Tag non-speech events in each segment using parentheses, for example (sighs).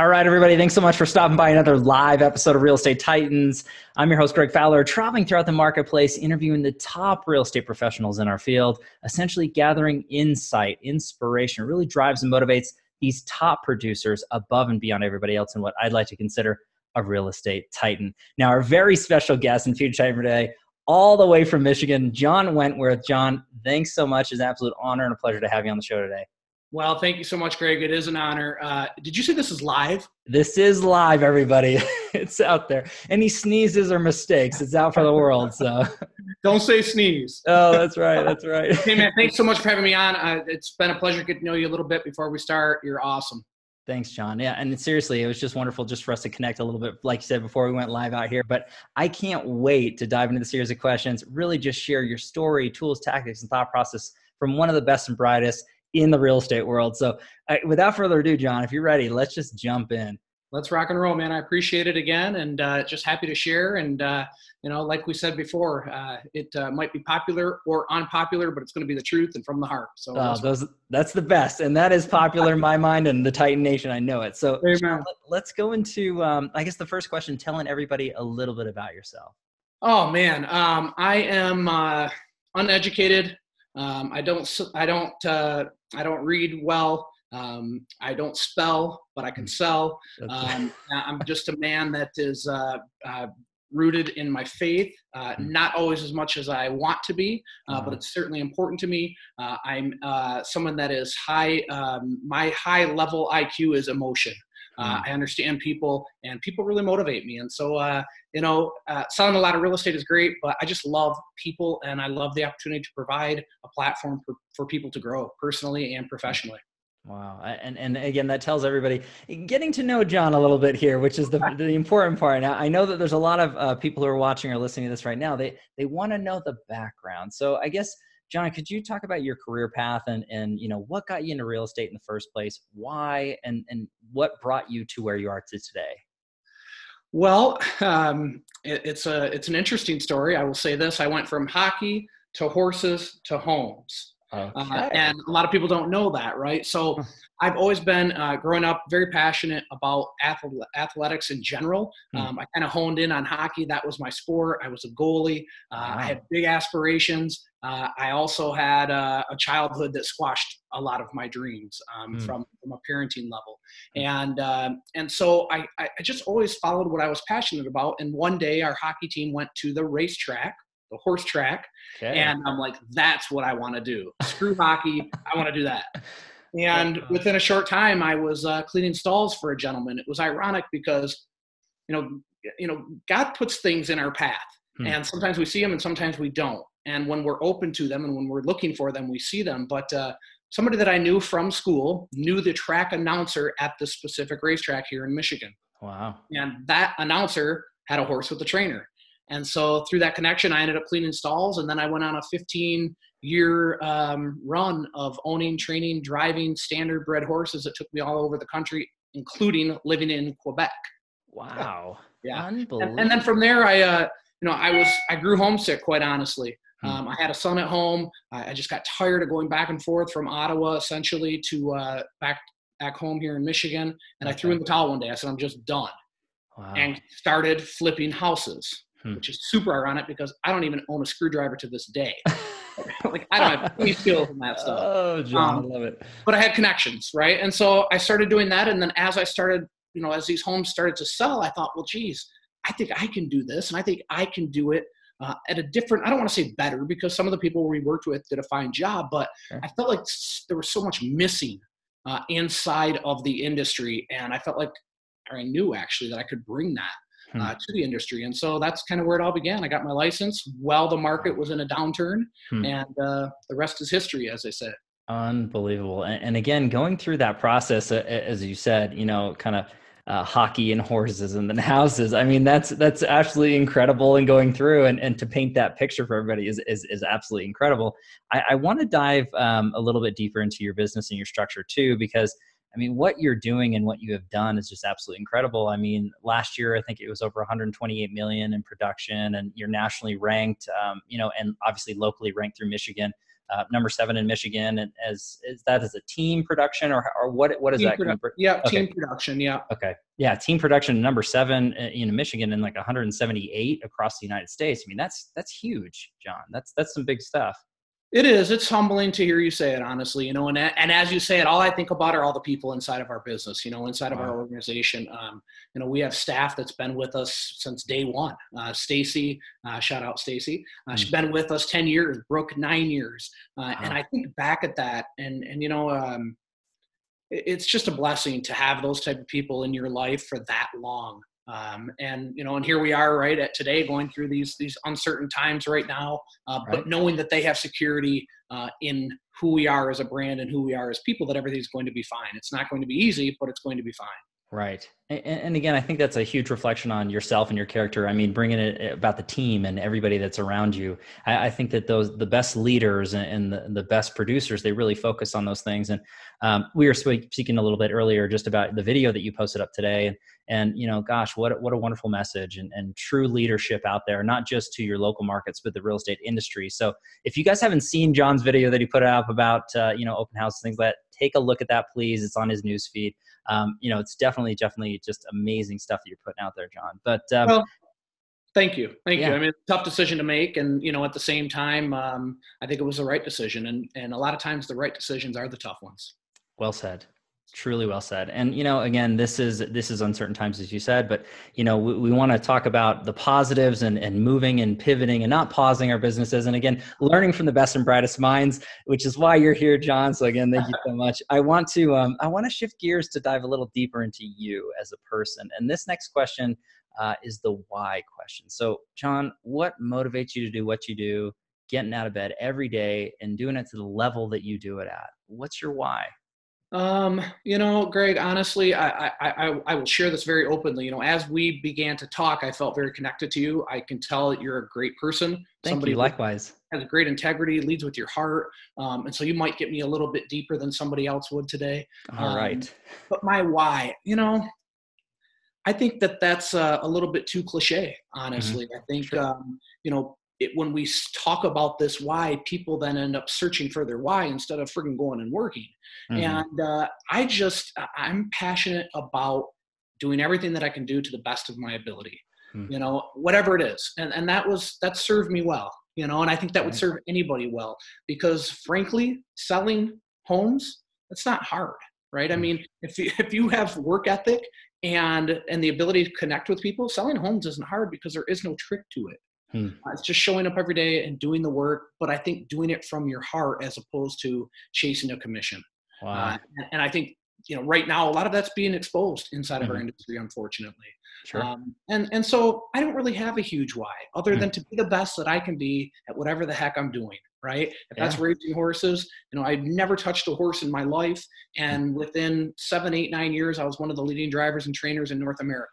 All right, everybody. Thanks so much for stopping by another live episode of Real Estate Titans. I'm your host, Greg Fowler, traveling throughout the marketplace, interviewing the top real estate professionals in our field, essentially gathering insight, inspiration, really drives and motivates these top producers above and beyond everybody else in what I'd like to consider a real estate titan. Now, our very special guest and future titan today, all the way from Michigan, John Wentworth. John, thanks so much. It's an absolute honor and a pleasure to have you on the show today. Well, thank you so much, Greg. It is an honor. Uh, did you say this is live? This is live, everybody. (laughs) it's out there. Any sneezes or mistakes, it's out for the world. So (laughs) don't say sneeze. Oh, that's right. That's right. (laughs) hey, man, thanks so much for having me on. Uh, it's been a pleasure getting to know you a little bit before we start. You're awesome. Thanks, John. Yeah, and seriously, it was just wonderful just for us to connect a little bit, like you said before we went live out here. But I can't wait to dive into the series of questions. Really, just share your story, tools, tactics, and thought process from one of the best and brightest in the real estate world. So, without further ado, John, if you're ready, let's just jump in. Let's rock and roll, man. I appreciate it again, and uh, just happy to share. And uh, you know, like we said before, uh, it uh, might be popular or unpopular, but it's going to be the truth and from the heart. So oh, those, that's the best, and that is popular in my mind and the Titan Nation. I know it. So John, let, us go into, um, I guess, the first question: telling everybody a little bit about yourself. Oh man, um, I am uh, uneducated. Um, I don't. I don't. Uh, I don't read well. Um, I don't spell, but I can hmm. sell. Um, (laughs) I'm just a man that is uh, uh, rooted in my faith, uh, hmm. not always as much as I want to be, uh, but uh-huh. it's certainly important to me. Uh, I'm uh, someone that is high, um, my high level IQ is emotion. Uh, hmm. I understand people, and people really motivate me. And so, uh, you know, uh, selling a lot of real estate is great, but I just love people, and I love the opportunity to provide a platform for, for people to grow personally and professionally. Wow, and and again, that tells everybody getting to know John a little bit here, which is the the important part. Now, I know that there's a lot of uh, people who are watching or listening to this right now. They they want to know the background. So, I guess John, could you talk about your career path and and you know what got you into real estate in the first place? Why and and what brought you to where you are to today? Well, (laughs) um, it, it's a it's an interesting story. I will say this: I went from hockey to horses to homes. Uh, okay. Uh, and a lot of people don't know that, right? So I've always been uh, growing up very passionate about athletics in general. Hmm. Um, I kind of honed in on hockey. That was my sport. I was a goalie. Uh, wow. I had big aspirations. Uh, I also had uh, a childhood that squashed a lot of my dreams um, hmm. from, from a parenting level. Hmm. And, um, and so I, I just always followed what I was passionate about. And one day our hockey team went to the racetrack the horse track. Okay. And I'm like, that's what I want to do. Screw hockey. I want to do that. (laughs) And within a short time, I was uh, cleaning stalls for a gentleman. It was ironic because, you know, you know, God puts things in our path, hmm. and sometimes we see them, and sometimes we don't. And when we're open to them, and when we're looking for them, we see them. But uh, somebody that I knew from school knew the track announcer at the specific racetrack here in Michigan. Wow! And that announcer had a horse with a trainer. And so through that connection, I ended up cleaning stalls, and then I went on a 15 year um, run of owning, training, driving Standardbred horses that took me all over the country, including living in Quebec. Wow. Yeah. And, and, then from there, I, uh, you know, I was, I grew homesick, quite honestly. Hmm. Um, I had a son at home. I, I, just got tired of going back and forth from Ottawa, essentially, to uh, back back home here in Michigan. And okay. I threw in the towel one day. I said, I'm just done. Wow. And started flipping houses hmm. which is super ironic because I don't even own a screwdriver to this day. (laughs) like I don't have any skills in that stuff. Oh, John, um, I love it. But I had connections, right? And so I started doing that, and then as I started, you know, as these homes started to sell, I thought, well, geez, I think I can do this, and I think I can do it. Uh, at a different, I don't want to say better because some of the people we worked with did a fine job, but sure. I felt like there was so much missing uh, inside of the industry. And I felt like, or I knew actually that I could bring that hmm. uh, to the industry. And so that's kind of where it all began. I got my license while the market was in a downturn, hmm. and uh, the rest is history, as I said. Unbelievable. And, and, again, going through that process, uh, as you said, you know, kind of uh, hockey and horses and then (laughs) houses. I mean, that's that's absolutely incredible. And going through and, and to paint that picture for everybody is is, is absolutely incredible. I, I want to dive um, a little bit deeper into your business and your structure too, because I mean, what you're doing and what you have done is just absolutely incredible. I mean, last year I think it was over 128 million in production, and you're nationally ranked, um, you know, and obviously locally ranked through Michigan uh, number seven in Michigan, and as is that as a team production or or what what is team that? Produ- yeah, okay. team production. Yeah. Okay. Yeah, team production number seven in Michigan and like 178 across the United States. I mean, that's that's huge, John. That's that's some big stuff. It is. It's humbling to hear you say it, honestly. You know, and and as you say it, all I think about are all the people inside of our business. You know, inside of wow. our organization. Um, you know, we have staff that's been with us since day one. Uh, Stacy, uh, shout out Stacy. Uh, mm. She's been with us ten years. Brooke nine years. Uh, wow. And I think back at that, and and you know, um, it's just a blessing to have those type of people in your life for that long. Um, and you know, and here we are, right at today, going through these these uncertain times right now. Uh, right. But knowing that they have security uh, in who we are as a brand and who we are as people, that everything's going to be fine. It's not going to be easy, but it's going to be fine. Right. And, and, again, I think that's a huge reflection on yourself and your character. I mean, bringing it about the team and everybody that's around you. I, I think that those, the best leaders and, and the, the, best producers, they really focus on those things. And um, we were speaking a little bit earlier just about the video that you posted up today. And, and you know, gosh, what, what a wonderful message and, and true leadership out there, not just to your local markets, but the real estate industry. So if you guys haven't seen John's video that he put up about, uh, you know, open house, things like that, take a look at that, please. It's on his newsfeed um, you know, it's definitely, definitely just amazing stuff that you're putting out there, John. But um, well, thank you, thank yeah. you. I mean, tough decision to make, and you know, at the same time, um, I think it was the right decision, and and a lot of times the right decisions are the tough ones. Well said truly well said. And you know again this is this is uncertain times as you said but you know we, we want to talk about the positives and and moving and pivoting and not pausing our businesses. And again learning from the best and brightest minds which is why you're here john. So again thank you so (laughs) much. I want to um, i want to shift gears to dive a little deeper into you as a person. And this next question uh, is the why question. So john what motivates you to do what you do getting out of bed every day and doing it to the level that you do it at? What's your why um, you know, Greg, honestly, I, I, I, I, will share this very openly. You know, as we began to talk, I felt very connected to you. I can tell that you're a great person. Thank somebody you. Likewise. Has a great integrity, leads with your heart. Um, and so you might get me a little bit deeper than somebody else would today. All um, right. But my why, you know, I think that that's uh, a little bit too cliche, honestly. Mm-hmm. I think, sure. um, you know, it, when we talk about this why, people then end up searching for their why instead of frigging going and working. Mm-hmm. And uh, I just, I'm passionate about doing everything that I can do to the best of my ability, mm-hmm. you know, whatever it is. And, and that was, that served me well, you know, and I think that would serve anybody well because frankly, selling homes, it's not hard, right? I mm. mean, if you, (laughs) if you have work ethic and, and the ability to connect with people, selling homes isn't hard because there is no trick to it. Hmm. Uh, it's just showing up every day and doing the work, but I think doing it from your heart as opposed to chasing a commission. Wow. Uh, and, and, I think you know right now a lot of that's being exposed inside mm-hmm. of our mm-hmm. industry, unfortunately. Sure. Um, and and so I don't really have a huge why other mm-hmm. than to be the best that I can be at whatever the heck I'm doing. Right. If that's raising horses, you know, I've never touched a horse in my life, and within seven, eight, nine years, I was one of the leading drivers and trainers in North America.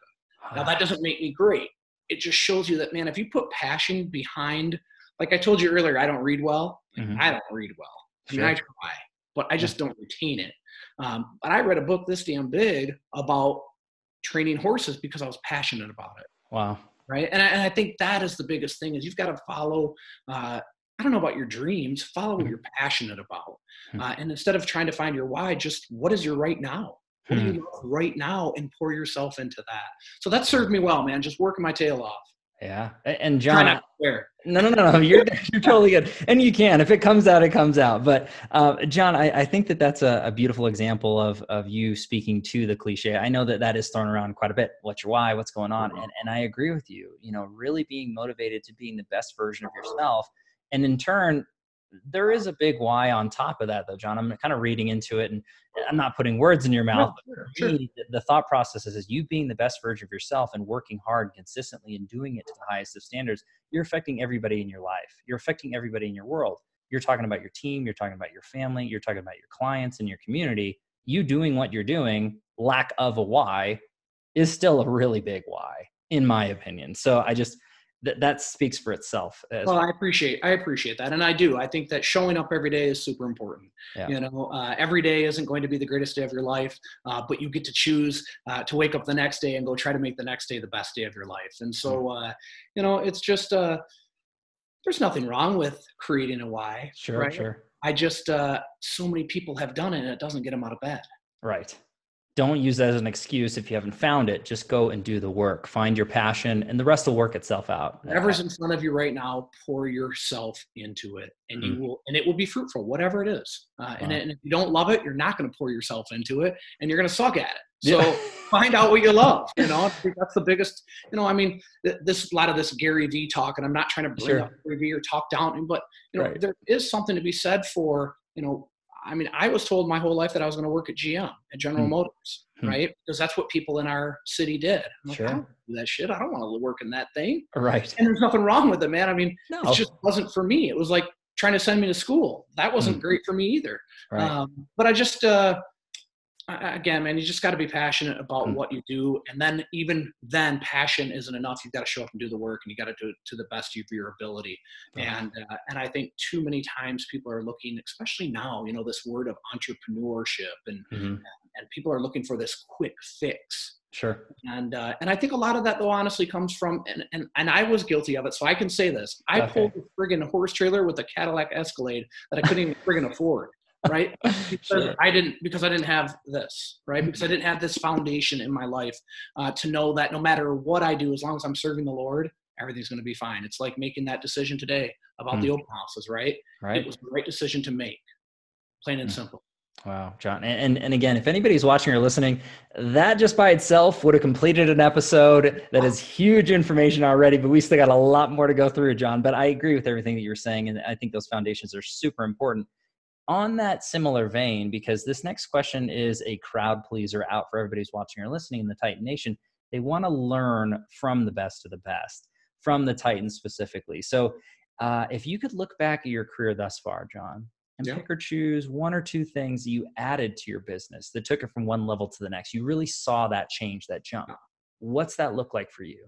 Now that doesn't make me great, it just shows you that man if you put passion behind like i told you earlier i don't read well. Mm-hmm. i don't read well. I mean i try but i just don't retain it. Um, but i read a book this damn big about training horses because i was passionate about it. Wow. Right? And I, and I think that is the biggest thing is you've got to follow uh, i don't know about your dreams follow what mm-hmm. you're passionate about. Mm-hmm. uh, and instead of trying to find your why just what is your right now what do you hmm. love right now and pour yourself into that. So that served me well man just working my tail off. Yeah and john no no no no you're, (laughs) you're totally good. And you can if it comes out it comes out. But uh, john I, I, think that that's a, a, beautiful example of, of you speaking to the cliche. I know that that is thrown around quite a bit. What's your why? What's going on? And, and i agree with you you know really being motivated to being the best version of yourself and in turn there is a big why on top of that though john. I'm kind of reading into it and i'm not putting words in your mouth no, sure, me, the thought process is, is you being the best version of yourself and working hard consistently and doing it to the highest of standards you're affecting everybody in your life. You're affecting everybody in your world. You're talking about your team you're talking about your family you're talking about your clients and your community. You doing what you're doing lack of a why is still a really big why in my opinion. So i just that that speaks for itself. well, well, I appreciate I appreciate that, and I do. I think that showing up every day is super important. Yeah. You know, uh, every day isn't going to be the greatest day of your life, uh, but you get to choose uh, to wake up the next day and go try to make the next day the best day of your life. And so, mm. uh, you know, it's just uh, there's nothing wrong with creating a why. Sure, right? sure. I just uh, so many people have done it, and it doesn't get them out of bed. Right don't use that as an excuse if you haven't found it. Just go and do the work. Find your passion, and the rest will work itself out. Whatever's in front of you right now, pour yourself into it, and mm-hmm. you will, and it will be fruitful, whatever it is. Uh, wow. and, and, if you don't love it, you're not going to pour yourself into it, and you're going to suck at it. (laughs) So yeah. find out what you love. You know, that's the biggest. You know, I mean, this a lot of this Gary Vee talk, and I'm not trying to bring sure. up Gary Vee or talk down, but you know, right. there is something to be said for you know I mean, I was told my whole life that I was going to work at GM, at General hmm. Motors, hmm. right? Because that's what people in our city did. I'm like, sure. I don't do that shit. I don't want to work in that thing. Right. And there's nothing wrong with it, man. I mean, no. it just wasn't for me. It was like trying to send me to school. That wasn't hmm. great for me either. Right. Um, but I just, uh, again, man, you just got to be passionate about mm. what you do, and then even then, passion isn't enough. You've got to show up and do the work, and you got to do it to the best of your ability. And uh, and I think too many times people are looking, especially now, you know, this word of entrepreneurship, and mm-hmm. and people are looking for this quick fix. Sure. And uh, and I think a lot of that though honestly comes from and, and and I was guilty of it, so I can say this. I okay. pulled a friggin' horse trailer with a Cadillac Escalade that I couldn't even friggin' afford right? (laughs) Because sure. I didn't because I didn't have this, right? Because I didn't have this foundation in my life uh, to know that no matter what I do, as long as I'm serving the Lord, everything's going to be fine. It's like making that decision today about mm. the open houses, right? Right. It was the right decision to make, plain and mm. simple. Wow, John. And, and, and again, if anybody's watching or listening, that just by itself would have completed an episode that is huge information already, but we still got a lot more to go through, John. But I agree with everything that you're saying. And I think those foundations are super important on that similar vein, because this next question is a crowd pleaser out for everybody who's watching or listening in the Titan Nation, they want to learn from the best of the best, from the Titans specifically. So, uh, if you could look back at your career thus far, John, and yeah. pick or choose one or two things you added to your business that took it from one level to the next, you really saw that change, that jump. What's that look like for you?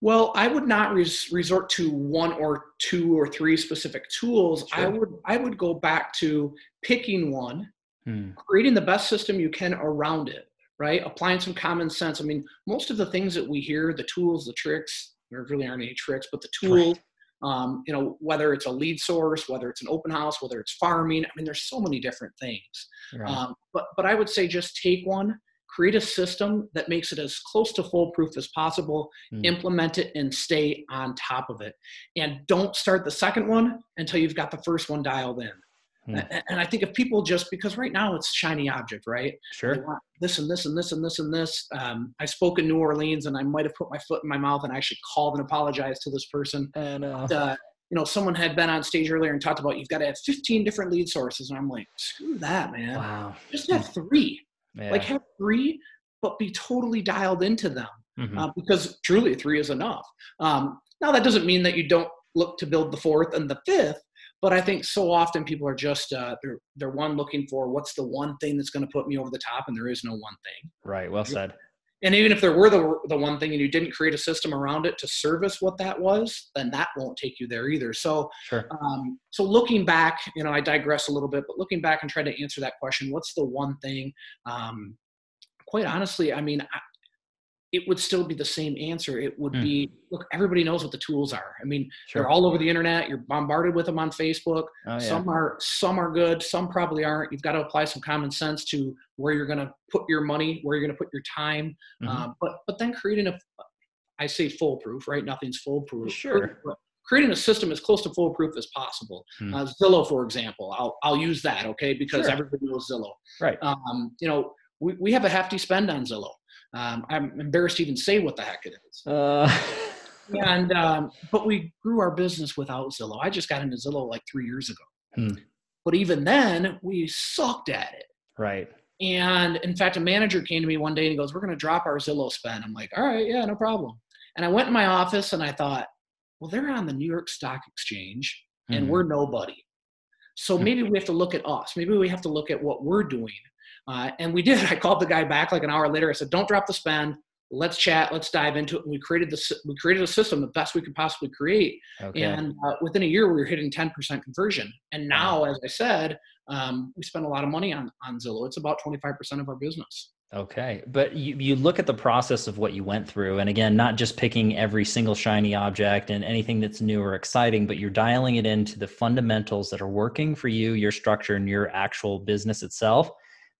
Well, I would not res- resort to one or two or three specific tools. Sure. I would I would go back to picking one, hmm. creating the best system you can around it, right? Applying some common sense. I mean, most of the things that we hear, the tools, the tricks, there really aren't any tricks, but the tools, right. um, you know, whether it's a lead source, whether it's an open house, whether it's farming. I mean, there's so many different things. Right. Um, but but I would say just take one create a system that makes it as close to foolproof as possible, mm. implement it, and stay on top of it. And don't start the second one until you've got the first one dialed in. Mm. And I think if people just because right now it's a shiny object, right? Sure. This and this and this and this and this. Um, I spoke in New Orleans and I might have put my foot in my mouth and I actually called and apologized to this person. And uh, uh, you know, someone had been on stage earlier and talked about you've got to have 15 different lead sources, and I'm like, screw that, man. Wow. Just have three. Yeah. Like have three, but be totally dialed into them mm-hmm. uh, because truly three is enough. Um, now that doesn't mean that you don't look to build the fourth and the fifth, but I think so often people are just uh, they're they're one looking for what's the one thing that's going to put me over the top, and there is no one thing. Right. Well said. And even if there were the the one thing, and you didn't create a system around it to service what that was, then that won't take you there either. So, sure. um, so looking back, you know, I digress a little bit, but looking back and trying to answer that question, what's the one thing? Um, quite honestly, I mean, I, it would still be the same answer. It would mm. be look, everybody knows what the tools are. I mean, sure. they're all over the internet. You're bombarded with them on Facebook. Oh, yeah. Some are some are good, some probably aren't. You've got to apply some common sense to where you're going to put your money, where you're going to put your time. Mm-hmm. Uh, but but then creating a, I say foolproof, right? Nothing's foolproof. Sure. creating a system as close to foolproof as possible. Hmm. Uh, Zillow, for example, I'll I'll use that, okay, because sure. everybody knows Zillow. Right. Um, you know, we, we have a hefty spend on Zillow. Um, I'm embarrassed to even say what the heck it is. Uh. (laughs) and um, but we grew our business without Zillow. I just got into Zillow like three years ago. Hmm. But even then, we sucked at it. Right. And in fact, a manager came to me one day and he goes, "We're going to drop our Zillow spend." I'm like, "All right, yeah, no problem." And I went in my office and I thought, "Well, they're on the New York Stock Exchange, and hmm. we're nobody. So hmm. maybe we have to look at us. Maybe we have to look at what we're doing uh, and we did. (laughs) I called the guy back like an hour later. I said, "Don't drop the spend. Let's chat. Let's dive into it." And we created the we created a system the best we could possibly create. Okay. And uh, within a year, we were hitting 10% conversion. And now, as I said, um, we spend a lot of money on on Zillow. It's about 25% of our business. Okay. But you, you look at the process of what you went through, and again, not just picking every single shiny object and anything that's new or exciting, but you're dialing it into the fundamentals that are working for you, your structure, and your actual business itself.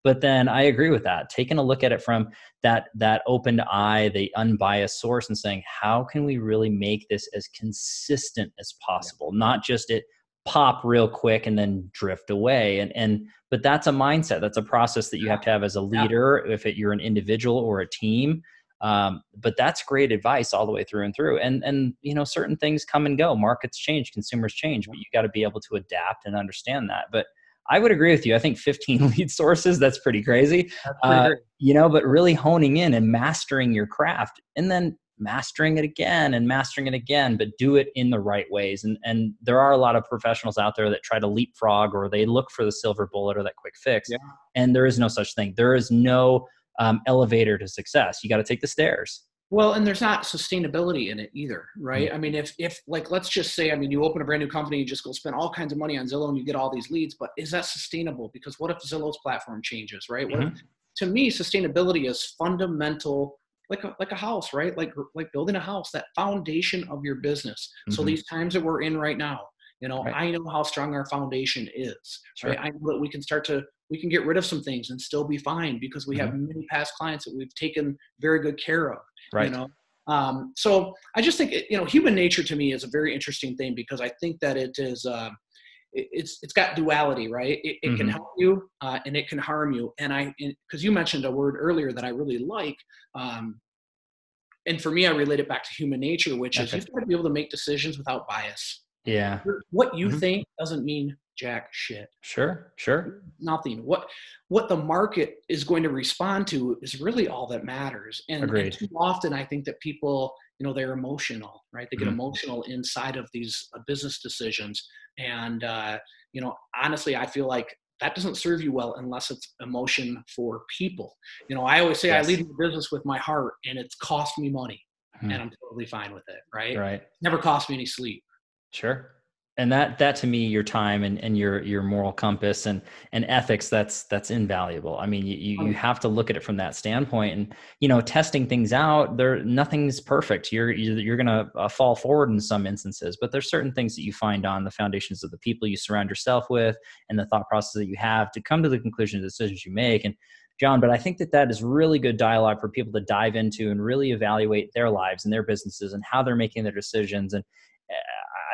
But then I agree with that. Taking a look at it from that that open eye, the unbiased source, and saying, how can we really make this as consistent as possible? Not just it pop real quick and then drift away. And and but that's a mindset. That's a process that you have to have as a leader, if it, you're an individual or a team. Um, but that's great advice all the way through and through. And and you know, certain things come and go. Markets change, consumers change, but you got to be able to adapt and understand that. But I would agree with you. I think 15 (laughs) lead sources, that's pretty crazy. That's uh, you know, but really honing in and mastering your craft and then mastering it again and mastering it again, but do it in the right ways. And, and there are a lot of professionals out there that try to leapfrog or they look for the silver bullet or that quick fix. Yeah. And there is no such thing. There is no um, elevator to success. You got to take the stairs. Well, and there's not sustainability in it either, right? Mm-hmm. I mean, if if like let's just say, I mean, you open a brand new company, you just go spend all kinds of money on Zillow and you get all these leads, but is that sustainable? Because what if Zillow's platform changes, right? Mm-hmm. What if, mm-hmm. to me, sustainability is fundamental, like a like a house, right? Like like building a house, that foundation of your business. Mm-hmm. So these times that we're in right now, you know, right. I know how strong our foundation is. Sure. Right? I know that we can start to we can get rid of some things and still be fine because we mm-hmm. have many past clients that we've taken very good care of. Right. You know, um, so I just think you know human nature to me is a very interesting thing because I think that it is. Uh, it's it's got duality, right? It, it mm-hmm. can help you uh, and it can harm you. And I because you mentioned a word earlier that I really like, um, and for me, I relate it back to human nature, which is you've got to be able to make decisions without bias. Yeah. What you mm-hmm. think doesn't mean jack shit. Sure, sure. Nothing. What what the market is going to respond to is really all that matters. And, and too often, I think that people, you know, they're emotional, right? They get mm-hmm. emotional inside of these uh, business decisions, and uh, you know, honestly, I feel like that doesn't serve you well unless it's emotion for people. You know, I always say yes. I lead the business with my heart, and it's cost me money, mm-hmm. and I'm totally fine with it. Right? Right. Never cost me any sleep. Sure and that that to me your time and, and your your moral compass and and ethics that's that's invaluable i mean you, you oh. have to look at it from that standpoint and you know testing things out there nothing's perfect you're you're, you're gonna uh, fall forward in some instances but there's certain things that you find on the foundations of the people you surround yourself with and the thought process that you have to come to the conclusion of the decisions you make and John, but I think that that is really good dialogue for people to dive into and really evaluate their lives and their businesses and how they're making their decisions. And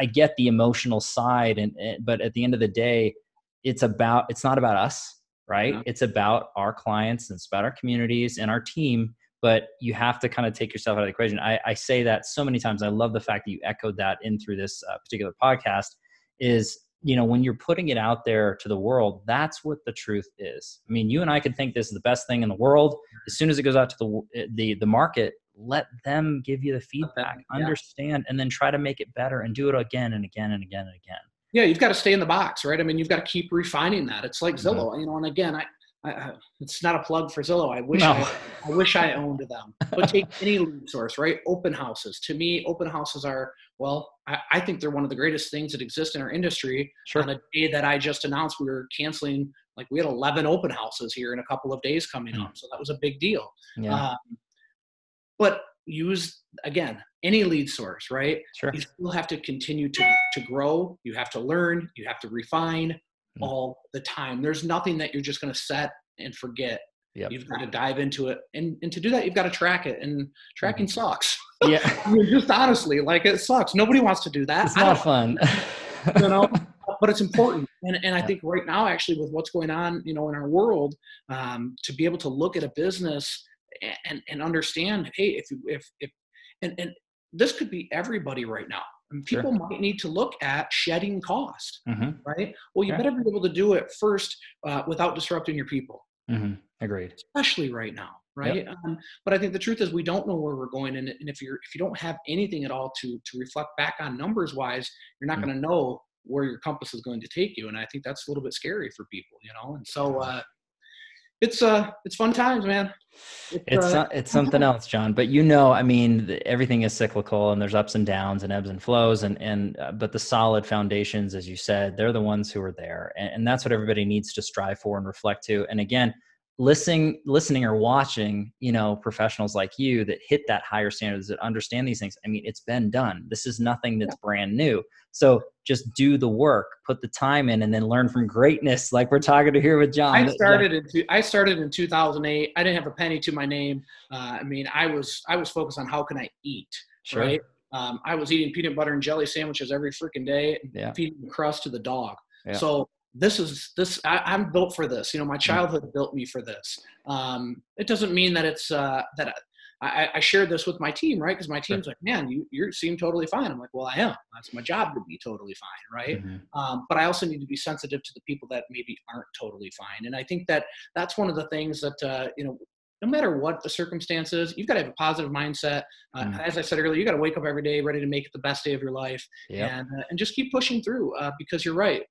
I get the emotional side, and, and, but at the end of the day, it's about it's not about us, right? Yeah. It's about our clients, and it's about our communities and our team. But you have to kind of take yourself out of the equation. I, I say that so many times. I love the fact that you echoed that in through this uh, particular podcast. Is you know when you're putting it out there to the world that's what the truth is i mean you and i could think this is the best thing in the world as soon as it goes out to the the, the market let them give you the feedback yeah. understand and then try to make it better and do it again and again and again and again yeah you've got to stay in the box right i mean you've got to keep refining that it's like mm-hmm. zillow you know and again I, I, it's not a plug for Zillow. I wish no. I, I wish I owned them. But take any lead source, right? Open houses. To me, open houses are well. I, I, think they're one of the greatest things that exist in our industry. Sure. On a day that I just announced, we were canceling. Like we had 11 open houses here in a couple of days coming mm. up, so that was a big deal. Yeah. Um, but use again any lead source right? Sure. you still have to continue to to grow. You have to learn. You have to refine mm-hmm. all the time. There's nothing that you're just going to set and forget. Yep. you've got to dive into it. And and to do that you've got to track it. And tracking mm-hmm. sucks. (laughs) Yeah. I mean, just honestly like it sucks. Nobody wants to do that. It's not fun. (laughs) You know? (laughs) But it's important. And, and i think right now actually with what's going on you know in our world um, to be able to look at a business and and understand hey if if if and and this could be everybody right now and people sure. might need to look at shedding cost mm-hmm. right well you yeah. better be able to do it first uh, without disrupting your people mm-hmm. agreed especially right now right yep. um, but i think the truth is we don't know where we're going and, and if you're if you don't have anything at all to to reflect back on numbers wise you're not mm-hmm. going to know where your compass is going to take you and i think that's a little bit scary for people you know and so uh it's uh it's fun times man. It's it's, uh, it's something else john but you know i mean everything is cyclical and there's ups and downs and ebbs and flows and and uh, but the solid foundations as you said they're the ones who are there and, and that's what everybody needs to strive for and reflect to. And again listening listening or watching you know professionals like you that hit that higher standards that understand these things i mean it's been done. This is nothing that's brand new. So just do the work put the time in and then learn from greatness like we're talking to here with john i started in i started in 2008 i didn't have a penny to my name uh, i mean i was i was focused on how can i eat sure. right um, i was eating peanut butter and jelly sandwiches every freaking day yeah. feeding crust to the dog yeah. so this is this I, am built for this you know my mm. childhood built me for this um, it doesn't mean that it's uh, that I, I shared this with my team right because my team's like man you you seem totally fine i'm like well i am that's my job to be totally fine right mm-hmm. um, but i also need to be sensitive to the people that maybe aren't totally fine and i think that that's one of the things that uh, you know no matter what the circumstances, you've got to have a positive mindset. Uh, mm. As I said earlier, you got to wake up every day ready to make it the best day of your life, yep. and uh, and just keep pushing through. Uh, because you're right,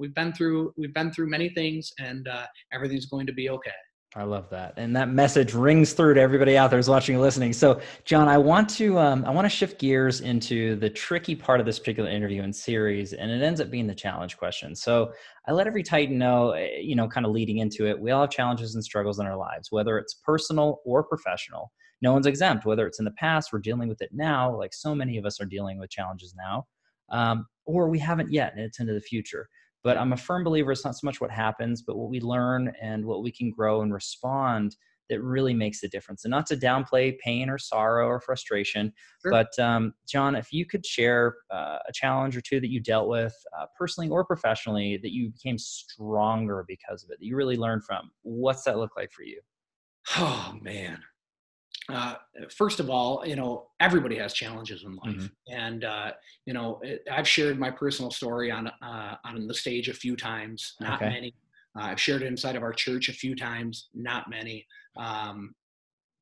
we've been through we've been through many things and uh, everything's going to be okay I love that, and that message rings through to everybody out there who's watching and listening. So, John, I want to um, I want to shift gears into the tricky part of this particular interview and series, and it ends up being the challenge question. So, I let every Titan know, eh, you know, kind of leading into it, we all have challenges and struggles in our lives, whether it's personal or professional. No one's exempt, whether it's in the past, we're dealing with it now, like so many of us are dealing with challenges now, um, or we haven't yet, and it's into the future. But I'm a firm believer it's not so much what happens, but what we learn and what we can grow and respond that really makes the difference. And not to downplay pain or sorrow or frustration, sure. but um, John, if you could share uh, a challenge or two that you dealt with uh, personally or professionally that you became stronger because of it, that you really learned from, what's that look like for you? Oh, man uh, first of all, you know, everybody has challenges in life, mm-hmm. and uh, you know, it, I've shared my personal story on uh, on the stage a few times, not okay. many. Uh, I've shared it inside of our church a few times, not many. Um,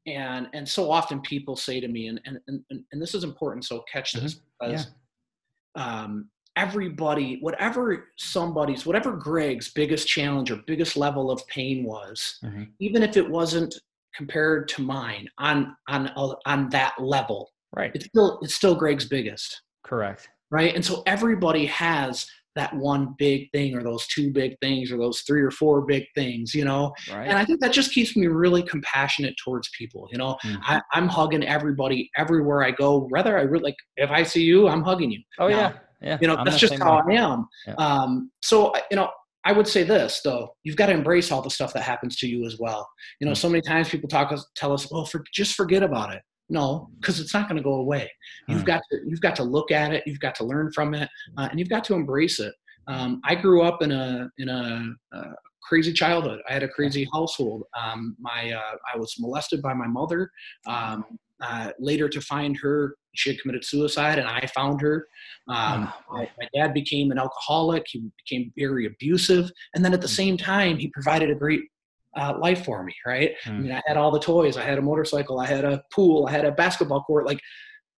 and and so often people say to me, and and and, and this is important, so catch this mm-hmm. because. Yeah. Um, everybody, whatever somebody's, whatever Greg's biggest challenge or biggest level of pain was, mm-hmm. even if it wasn't compared to mine on on on that level. Right. It's still it's still greg's biggest. Correct. Right? And so everybody has that one big thing or those two big things or those three or four big things you know? Right. and i think that just keeps me really compassionate towards people you know? Mm-hmm. I, i'm hugging everybody everywhere i go whether i really like if i see you i'm hugging you. Oh now, yeah. Yeah. you know I'm that's just how way. i am. Yeah. um so you know I would say this though, you've got to embrace all the stuff that happens to you as well. You know, mm. so many times people talk us, tell us, "Well, for, just forget about it." No, because it's not going to go away. You've mm. got to you've got to look at it. You've got to learn from it, uh, and you've got to embrace it. Um, I grew up in a in a, a, crazy childhood. I had a crazy household. Um, my uh, I was molested by my mother. Um, uh, later to find her she had committed suicide and i found her. Um, oh, my, my, dad became an alcoholic. He became very abusive. And then at the mm. same time he provided a great uh, life for me right? Mm. i mean i had all the toys. I had a motorcycle. I had a pool. I had a basketball court. Like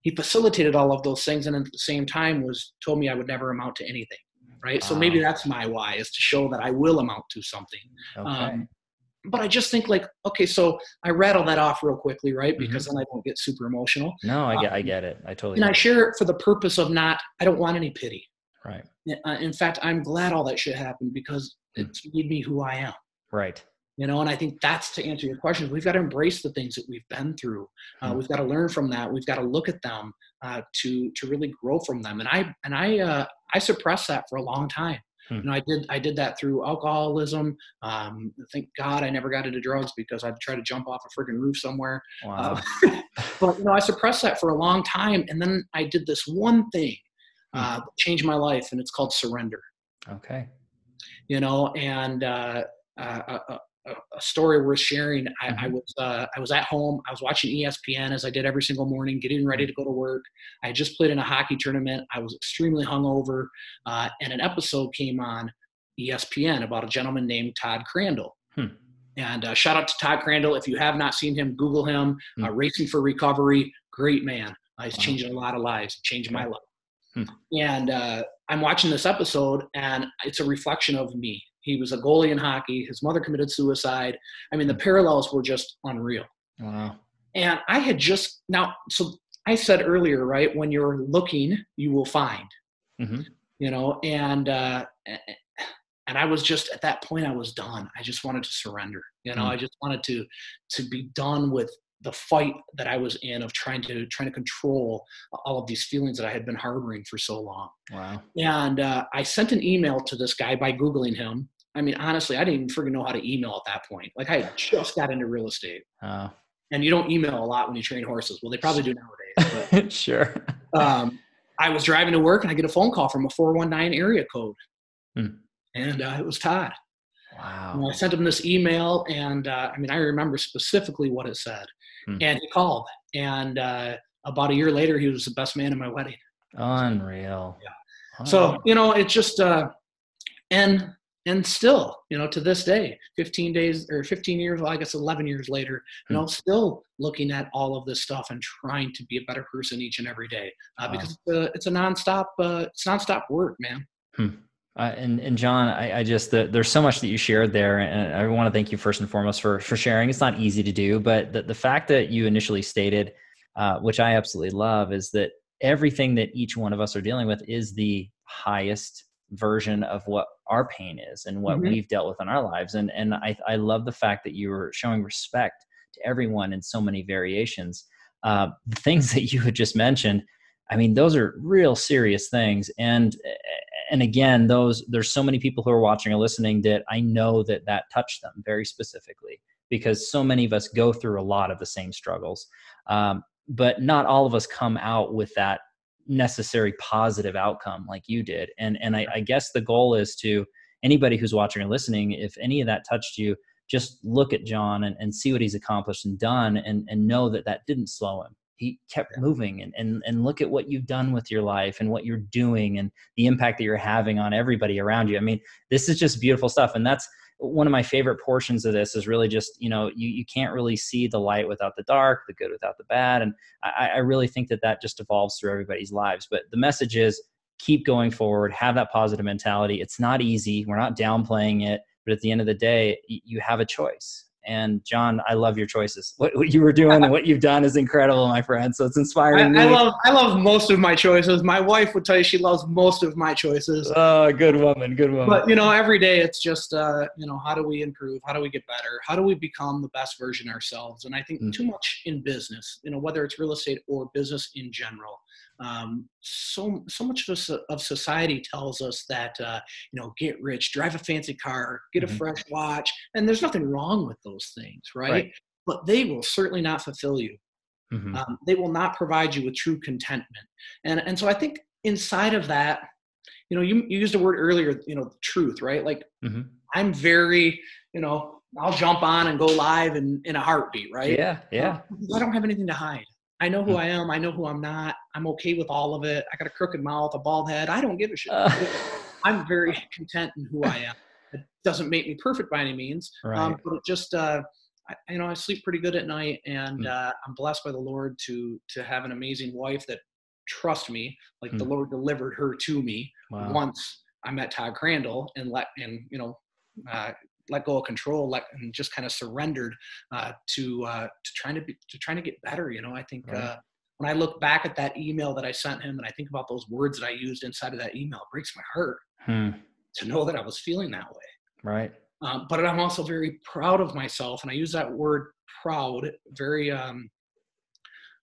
he facilitated all of those things and at the same time was told me i would never amount to anything right? So maybe that's my why is to show that i will amount to something. Okay. um, but I just think like, okay, so I rattle that off real quickly, right? Mm-hmm. Because mm-hmm. then I don't get super emotional. No, I get, um, I get it. I totally. And I share it for the purpose of not. I don't want any pity. Right. Uh, in fact, I'm glad all that shit happened because mm. it's made me who I am. Right. You know, and I think that's to answer your question. We've got to embrace the things that we've been through. Uh, mm We've got to learn from that. We've got to look at them uh, to to really grow from them. And I and I uh, I suppressed that for a long time. Hmm. You know, I did I did that through alcoholism. Um, thank God I never got into drugs because I'd try to jump off a freaking roof somewhere. Wow. Uh, (laughs) but you know, I suppressed that for a long time, and then I did this one thing, hmm. uh, changed my life, and it's called surrender. Okay. You know, and uh, uh, uh a story worth sharing. I, mm-hmm. I was uh, I was at home. I was watching ESPN as I did every single morning, getting ready to go to work. I had just played in a hockey tournament. I was extremely hungover, uh, and an episode came on ESPN about a gentleman named Todd Crandall. Hmm. And uh, shout out to Todd Crandall. If you have not seen him, Google him. Hmm. Uh, Racing for Recovery, great man. Uh, he's wow. changing a lot of lives. Changed my life. Hmm. And uh, I'm watching this episode, and it's a reflection of me he was a goalie in hockey. His mother committed suicide. I mean, the parallels were just unreal. Wow. And I had just now, so I said earlier, right? When you're looking, you will find. Mm-hmm. You know, and uh, and I was just at that point I was done. I just wanted to surrender. You know, mm. I just wanted to to be done with the fight that I was in of trying to trying to control all of these feelings that I had been harboring for so long. Wow. And uh, I sent an email to this guy by googling him. I mean, honestly, I didn't even freaking know how to email at that point. Like I just got into real estate. Oh. And you don't email a lot when you train horses. Well, they probably do nowadays. But, (laughs) sure. (laughs) Um, I was driving to work and I get a phone call from a 419 area code. Hmm. And uh, it was Todd. Wow. And I sent him this email, and uh, I mean, I remember specifically what it said. Hmm. And he called, and uh, about a year later, he was the best man in my wedding. Unreal. Yeah. So you know, it's just uh, and and still, you know, to this day, 15 days or 15 years, well, I guess 11 years later, you know, hmm. still looking at all of this stuff and trying to be a better person each and every day uh, wow. because it's a, it's a nonstop, uh, it's nonstop work, man. Hmm. Uh, and, and John, I, I just the, there's so much that you shared there, and I want to thank you first and foremost for for sharing. It's not easy to do, but the, the fact that you initially stated, uh, which I absolutely love, is that everything that each one of us are dealing with is the highest version of what our pain is and what mm-hmm. we've dealt with in our lives. And and I I love the fact that you were showing respect to everyone in so many variations. Uh, the things (laughs) that you had just mentioned, I mean, those are real serious things, and and again those there's so many people who are watching or listening that i know that that touched them very specifically because so many of us go through a lot of the same struggles. Um, but not all of us come out with that necessary positive outcome like you did. And and I, I guess the goal is to anybody who's watching or listening if any of that touched you just look at john and, and see what he's accomplished and done and, and know that that didn't slow him he kept moving and, and and look at what you've done with your life and what you're doing and the impact that you're having on everybody around you. I mean this is just beautiful stuff and that's one of my favorite portions of this is really just you know you, you can't really see the light without the dark the good without the bad and I, I really think that that just evolves through everybody's lives. But the message is keep going forward have that positive mentality. It's not easy. We're not downplaying it but at the end of the day you have a choice and John, I love your choices. What, what you were doing and what you've done is incredible, my friend. So it's inspiring. I, I, love I love most of my choices. My wife would tell you she loves most of my choices. Oh, good woman, good woman. But you know, every day it's just uh, you know, how do we improve? How do we get better? How do we become the best version ourselves? And I think mm. too much in business, you know, whether it's real estate or business in general, um, so so much of, of society tells us that uh, you know get rich drive a fancy car get a mm-hmm. fresh watch and there's nothing wrong with those things right, right. but they will certainly not fulfill you mm-hmm. um, they will not provide you with true contentment and and so i think inside of that you know you, you used a word earlier you know truth right like mm-hmm. i'm very you know I'll jump on and go live in, in a heartbeat, right? Yeah, yeah. I don't have anything to hide. I know who hmm. I am. I know who I'm not. I'm okay with all of it. I got a crooked mouth, a bald head. I don't give a shit. Uh. (laughs) I'm very content in who I am. It doesn't make me perfect by any means, um, right. um, but it just, uh, I, you know, I sleep pretty good at night, and mm. uh, I'm blessed by the Lord to to have an amazing wife that trusts me. Like mm. the hmm. Lord delivered her to me wow. once I met Todd Crandall, and let and you know uh, let go of control, let and just kind of surrendered uh, to uh, to trying to be to trying to get better. You know, I think right. uh, when I look back at that email that I sent him, and I think about those words that I used inside of that email, it breaks my heart hmm. to know that I was feeling that way. Right. Um, but I'm also very proud of myself, and I use that word proud very. Um,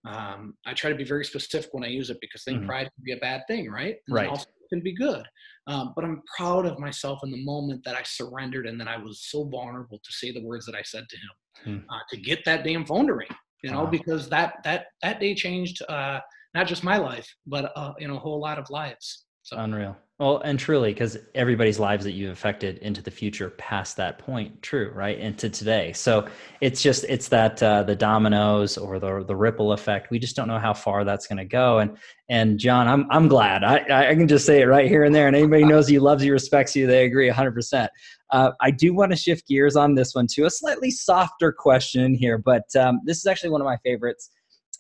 um, I try to be very specific when I use it because I think mm-hmm. pride can be a bad thing, right? And right. Also can be good. Um, but I'm proud of myself in the moment that I surrendered and that I was so vulnerable to say the words that I said to him, hmm. uh, to get that damn phone to ring. You know, wow. because that that that day changed uh, not just my life, but uh, you know, a whole lot of lives. So. Unreal. Well, and truly, because everybody's lives that you've affected into the future past that point, true, right? Into today. So it's just it's that uh, the dominoes or the the ripple effect. We just don't know how far that's going to go. And and John, I'm I'm glad. I I can just say it right here and there. And anybody (laughs) knows you, loves you, respects you. They agree 100. Uh, percent I do want to shift gears on this one to a slightly softer question here, but um, this is actually one of my favorites,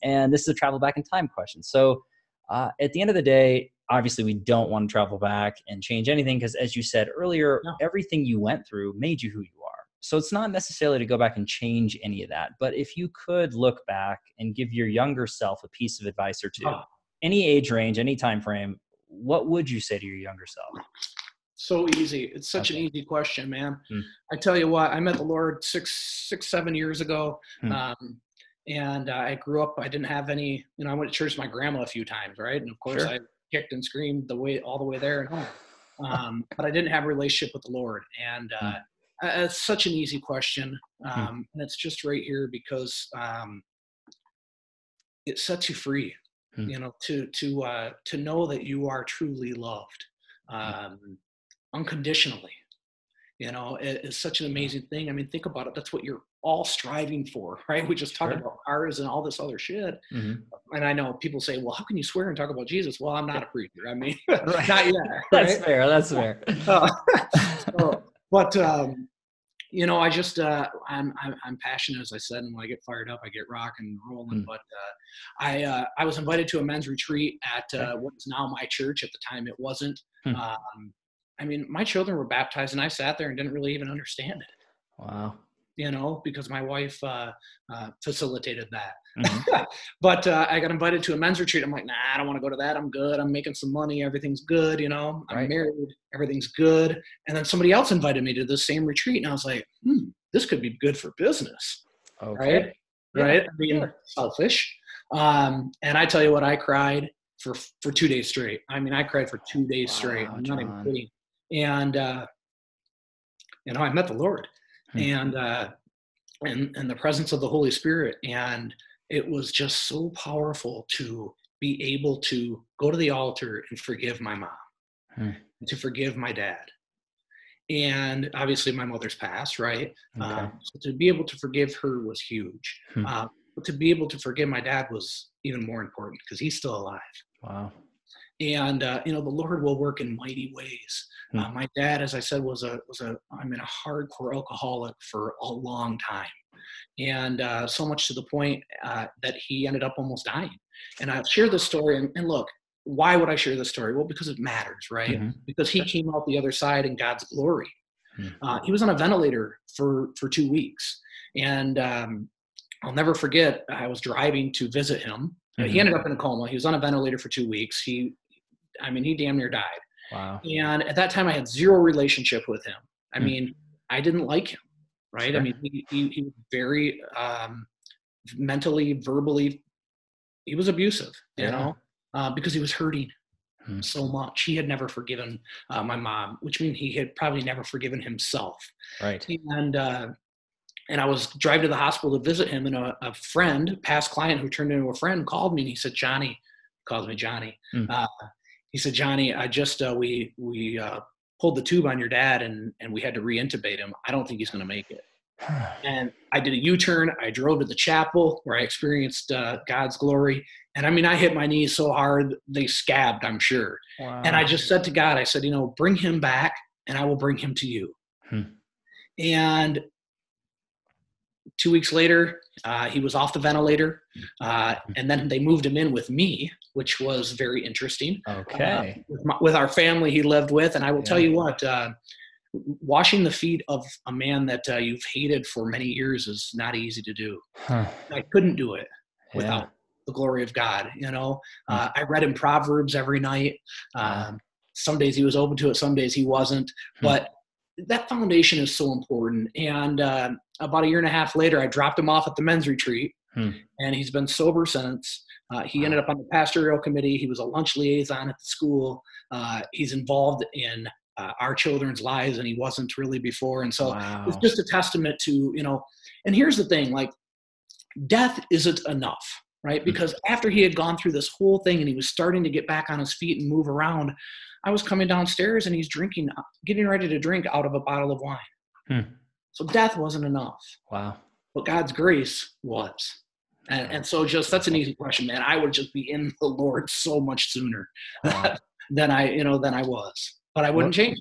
and this is a travel back in time question. So uh, at the end of the day obviously we don't want to travel back and change anything because as you said earlier no. everything you went through made you who you are so it's not necessarily to go back and change any of that but if you could look back and give your younger self a piece of advice or two oh. any age range any time frame what would you say to your younger self So easy. It's such okay. an easy question, man. Hmm. I tell you what, I met the Lord six, six, seven years ago. Hmm. Um, and uh, I grew up, I didn't have any, you know, I went to church with my grandma a few times, right? And of course sure. I kicked and screamed the way, all the way there and home. Um, but I didn't have a relationship with the Lord. And uh, hmm. it's such an easy question. Hmm. Um, and it's just right here because um, it sets you free, hmm. you know, to, to, uh, to know that you are truly loved um, unconditionally. You know, it, it's such an amazing thing. I mean, think about it. That's what you're all striving for, (laughs) right? We just talk sure. about cars and all this other shit. Mm-hmm. And I know people say, well, how can you swear and talk about Jesus? Well, I'm not a preacher. I mean, (laughs) (laughs) right. not yet. Right? That's fair. That's fair. Uh, so, but, um, you know, I just, uh, I'm, I'm, I'm, passionate, as I said, and when I get fired up, I get rocking and rolling. Mm. But uh, I, uh, I was invited to a men's retreat at uh, what's now my church. At the time, it wasn't. Mm. Um, I mean, my children were baptized, and I sat there and didn't really even understand it. Wow. You know, because my wife uh, uh, facilitated that. Mm-hmm. (laughs) but uh, I got invited to a men's retreat. I'm like, nah, I don't want to go to that. I'm good. I'm making some money. Everything's good. You know, I'm right. married. Everything's good. And then somebody else invited me to the same retreat, and I was like, hmm, this could be good for business. Okay. Right. Yeah. Right. Being sure. selfish. Um, and I tell you what, I cried for for two days straight. I mean, I cried for two days wow, straight. I'm not even kidding and uh, you know I met the Lord, hmm. and uh, and and the presence of the Holy Spirit, and it was just so powerful to be able to go to the altar and forgive my mom, hmm. to forgive my dad, and obviously my mother's passed, right? Okay. Um, so to be able to forgive her was huge. Hmm. Uh, but to be able to forgive my dad was even more important because he's still alive. Wow and uh, you know the lord will work in mighty ways hmm. uh, my dad as i said was a was a i'm in a hardcore alcoholic for a long time and uh, so much to the point uh, that he ended up almost dying and i've shared this story and, and, look why would i share this story well because it matters right mm-hmm. because he came out the other side in god's glory mm-hmm. he was on a ventilator for for two weeks and um, I'll never forget. I was driving to visit him. Mm-hmm. He ended up in a coma. He was on a ventilator for two weeks. He I mean, he damn near died. Wow. And at that time, I had zero relationship with him. I mm. mean, I didn't like him, right? Sure. I mean, he, he, he was very um, mentally, verbally, he was abusive, you yeah. know, uh, because he was hurting mm. so much. He had never forgiven uh, my mom, which means he had probably never forgiven himself. Right. And, uh, and I was driving to the hospital to visit him, and a, a, friend, past client who turned into a friend, called me and he said, "Johnny," calls me Johnny. Mm. Uh, he said, Johnny, I just uh, we we uh, pulled the tube on your dad and and we had to reintubate him. I don't think he's going to make it. (sighs) and I did a U-turn. I drove to the chapel where I experienced uh, God's glory. And I mean, I hit my knees so hard they scabbed. I'm sure. Wow. And I just said to God, I said, you know, bring him back, and I will bring him to you. Hmm. And two weeks later, uh, he was off the ventilator, uh, and then they moved him in with me, which was very interesting. Okay. Uh, with, my, with, our family he lived with, and I will yeah. tell you what, uh, washing the feet of a man that uh, you've hated for many years is not easy to do. Huh. I couldn't do it without yeah. the glory of God. You know, uh, I read in Proverbs every night. Um, some days he was open to it, some days he wasn't, hmm. but that foundation is so important. And uh, about a year and a half later, I dropped him off at the men's retreat, hmm. and he's been sober since. Uh, he ended up on the pastoral committee. He was a lunch liaison at the school. Uh, he's involved in uh, our children's lives, and he wasn't really before. And so wow. it's just a testament to you know. And here's the thing: like, death isn't enough, right? Hmm. Because after he had gone through this whole thing and he was starting to get back on his feet and move around, I was coming downstairs and he's drinking, getting ready to drink out of a bottle of wine. Hmm. So death wasn't enough. Wow. But God's grace was. And, and so just that's an easy question, man. I would just be in (laughs) the Lord so much sooner wow. (laughs) than I, you know, than I was. But I wouldn't what, change.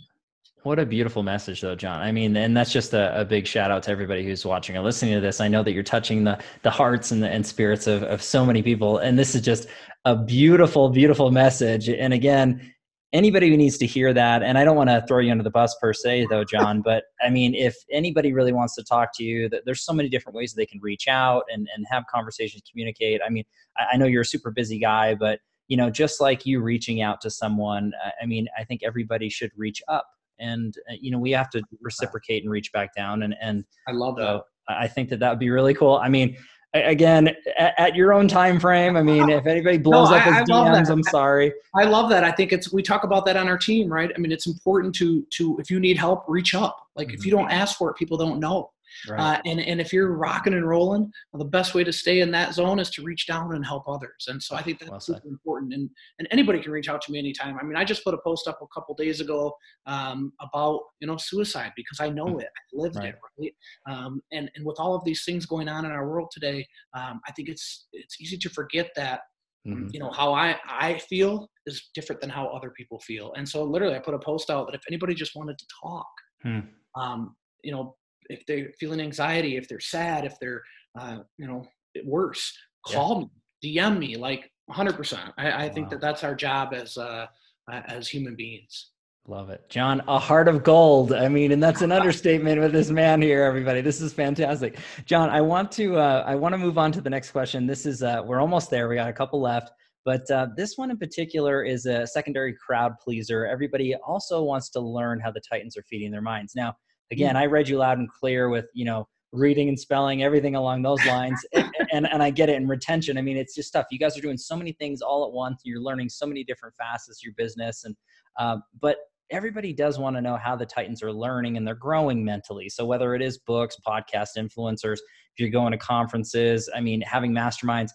What a beautiful message though, John. I mean, and that's just a, a, big shout out to everybody who's watching and listening to this. I know that you're touching the the hearts and the and spirits of, of so many people. And this is just a beautiful, beautiful message. And again, anybody who needs to hear that and i don't want to throw you under the bus per se though john but i mean if anybody really wants to talk to you that there's so many different ways that they can reach out and, and have conversations communicate. I mean I, I know you're a super busy guy but you know just like you reaching out to someone i mean i think everybody should reach up and uh, you know we have to reciprocate and reach back down and and i love that. i think that that would be really cool. I mean again at, at, your own time frame i mean if anybody blows no, up his I, I dms i'm sorry. I love that. I think it's we talk about that on our team right? I mean it's important to to if you need help reach up like mm-hmm. if you don't ask for it people don't know Right. Uh, and, and if you're rocking and rolling, well, the best way to stay in that zone is to reach down and help others. And so I think that's well super important. And, and anybody can reach out to me anytime. I mean, I just put a post up a couple days ago um, about, you know, suicide because I know mm. it. I lived right. it, right? Um, and, and with all of these things going on in our world today, um, I think it's, it's easy to forget that Mm-hmm. you know how i i feel is different than how other people feel and so literally i put a post out that if anybody just wanted to talk hmm. um, you know if they're feeling anxiety, if they're sad, if they're, uh, you know, worse, call yeah. me, DM me, like 100%. I, I think that that's our job as, uh, as human beings. Love it. John, a heart of gold. I mean, and that's an (laughs) understatement with this man here, everybody. This is fantastic. John, I want to uh, I want to move on to the next question. This is uh, we're almost there. We got a couple left. But uh, this one in particular is a secondary crowd pleaser. Everybody also wants to learn how the Titans are feeding their minds. Now, again mm. i read you loud and clear with you know reading and spelling everything along those lines and, and, and i get it and retention i mean it's just stuff you guys are doing so many things all at once you're learning so many different facets of your business and uh, but everybody does want to know how the titans are learning and they're growing mentally. So whether it is books podcast influencers if you're going to conferences i mean having masterminds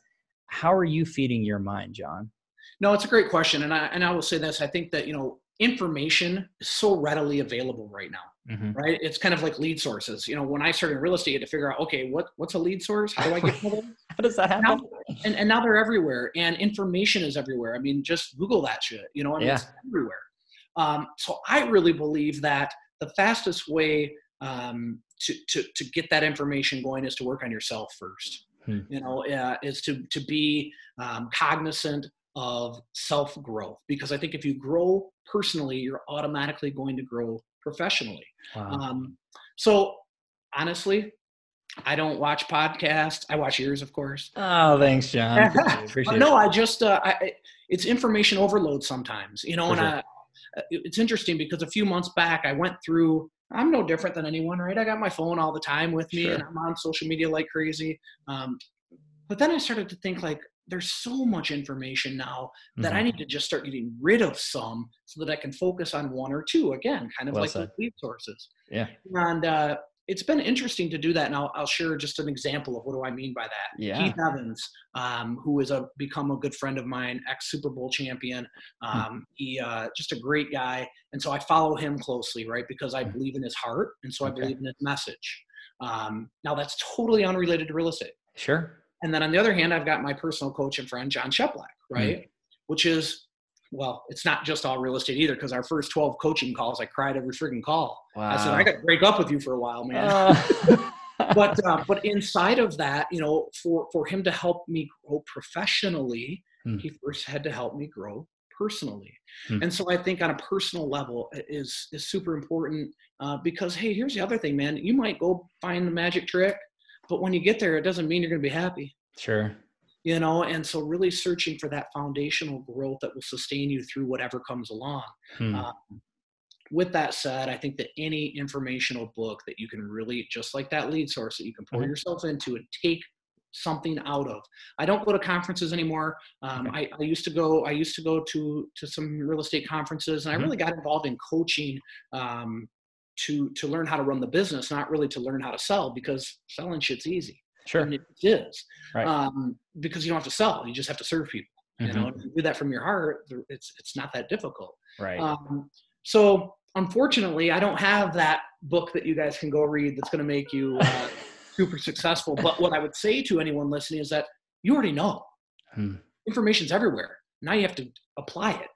how are you feeding your mind john? No it's a great question and i and i will say this i think that you know information is so readily available right now mm-hmm. right? It's kind of like lead sources. You know when i started in real estate I had to figure out okay what what's a lead source? How do i get them? (laughs) How does that happen? now, and, and now they're everywhere and information is everywhere. I mean just google that shit you know I mean, yeah. it's everywhere. Um, so i really believe that the fastest way um, to, to, to get that information going is to work on yourself first. Hmm. you know uh, is to to be um, cognizant of self growth because I think if you grow personally, you're automatically going to grow professionally. Wow. Um, so honestly, I don't watch podcasts. I watch yours, of course. Oh, thanks, John. (laughs) Appreciate no, I just uh, I, it's information overload sometimes, you know. For and sure. I, it's interesting because a few months back I went through. I'm no different than anyone, right? I got my phone all the time with me, sure. and I'm on social media like crazy. Um, but then I started to think like, there's so much information now that mm-hmm. I need to just start getting rid of some so that I can focus on one or two again, kind of well like the lead sources. Yeah. And uh, it's been interesting to do that. And I'll, I'll, share just an example of what do I mean by that. Yeah. Keith Evans, um, who is a become a good friend of mine, ex Super Bowl champion. Hmm. Um, mm-hmm. He uh, just a great guy, and so I follow him closely, right? Because I mm-hmm. believe in his heart, and so okay. I believe in his message. Um, now that's totally unrelated to real estate. Sure. And then on the other hand, I've got my personal coach and friend, John Sheplack, right? Mm. Which is, well, it's not just all real estate either, because our first 12 coaching calls, I cried every freaking call. Wow. I said, I got to break up with you for a while, man. Uh. (laughs) but uh, but inside of that, you know, for for him to help me grow professionally, mm. he first had to help me grow personally. Mm. And so I think on a personal level is is super important uh, because hey, here's the other thing, man. You might go find the magic trick but when you get there, it doesn't mean you're going to be happy. Sure. You know, and so really searching for that foundational growth that will sustain you through whatever comes along. Hmm. Um, with that said, I think that any informational book that you can really, just like that lead source, that you can pour mm-hmm. yourself into and take something out of. I don't go to conferences anymore. Um, okay. I, I, used to go. I used to go to to some real estate conferences, and mm-hmm. I really got involved in coaching um, to to learn how to run the business, not really to learn how to sell because selling shit's easy. Sure, and it is. Right. Um, because you don't have to sell; you just have to serve people. Mm-hmm. You know, mm-hmm. do that from your heart. It's it's not that difficult. Right. Um, so unfortunately, I don't have that book that you guys can go read that's going to make you uh, (laughs) super successful. But what I would say to anyone listening is that you already know. Hmm. Information's everywhere. Now you have to apply it.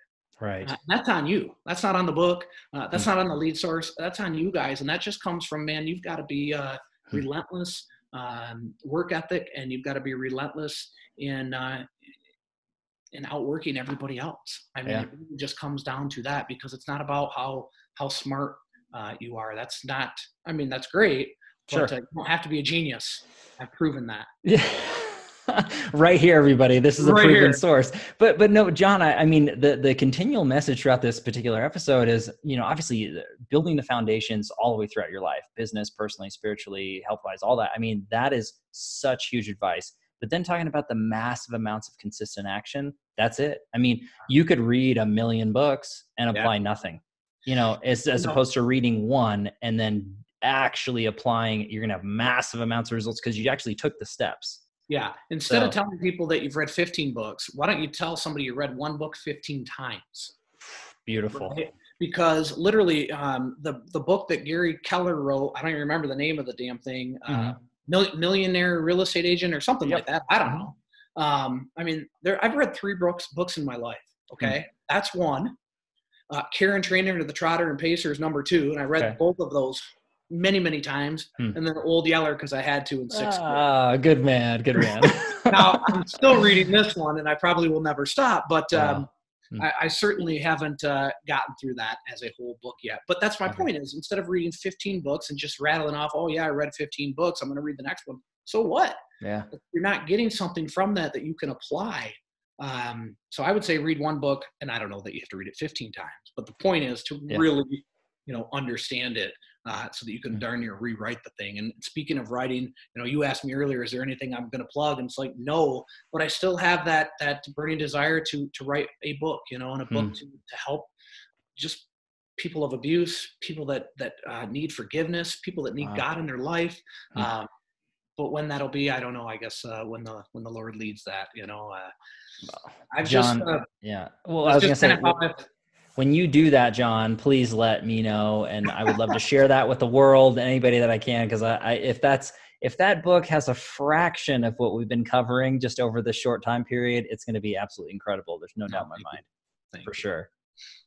Right. Uh, that's on you. That's not on the book. Uh, that's mm not on the lead source. That's on you guys. And that just comes from, man, you've got to be uh, hmm relentless um, work ethic and you've got to be relentless in, uh, in outworking everybody else. I mean, yeah. it really just comes down to that because it's not about how, how smart uh, you are. That's not, I mean, that's great, sure. but uh, you don't have to be a genius. I've proven that. Yeah. (laughs) right here, everybody. This is a right proven here. source. But but no, John. I, I, mean, the the continual message throughout this particular episode is, you know, obviously uh, building the foundations all the way throughout your life, business, personally, spiritually, health wise, all that. I mean, that is such huge advice. But then talking about the massive amounts of consistent action, that's it. I mean, you could read a million books and apply yeah. nothing. You know, as as no. opposed to reading one and then actually applying, you're gonna have massive amounts of results because you actually took the steps. Yeah. Instead so, of telling people that you've read 15 books, why don't you tell somebody you read one book 15 times? Beautiful. Right? Because literally, um, the the book that Gary Keller wrote, I don't even remember the name of the damn thing, uh, mm-hmm. uh, Millionaire Real Estate Agent or something yep. like that. I don't mm-hmm. know. Um, I mean, there I've read three books books in my life. Okay, mm-hmm. that's one. Uh, Care and Training to the Trotter and Pacer is number two, and I read okay. both of those many, many times, hmm. and then Old Yeller because I had to in sixth grade. Ah, good man, good man. (laughs) now I'm still reading this one, and I probably will never stop. But um, hmm. I, I, certainly haven't uh, gotten through that as a whole book yet. But that's my okay. point: is instead of reading 15 books and just rattling off, "Oh yeah, I read 15 books. I'm going to read the next one." So what? Yeah, if you're not getting something from that that you can apply. Um, so I would say read one book, and I don't know that you have to read it 15 times, but the point is to yeah. really, you know, understand it uh, so that you can darn near rewrite the thing. And speaking of writing, you know, you asked me earlier, is there anything I'm going to plug? And it's like, no, but I still have that that burning desire to to write a book, you know, and a book mm. to to help just people of abuse, people that that uh, need forgiveness, people that need wow. God in their life. Mm. Um, but when that'll be, I don't know. I guess uh, when the when the Lord leads that, you know. Uh, I've John, just uh, yeah. Well, I was gonna say when you do that, John, please let me know, and I would love to share that with the world, anybody that I can, because I, I, if that's if that book has a fraction of what we've been covering just over this short time period, it's going to be absolutely incredible. There's no doubt in my mind, for sure.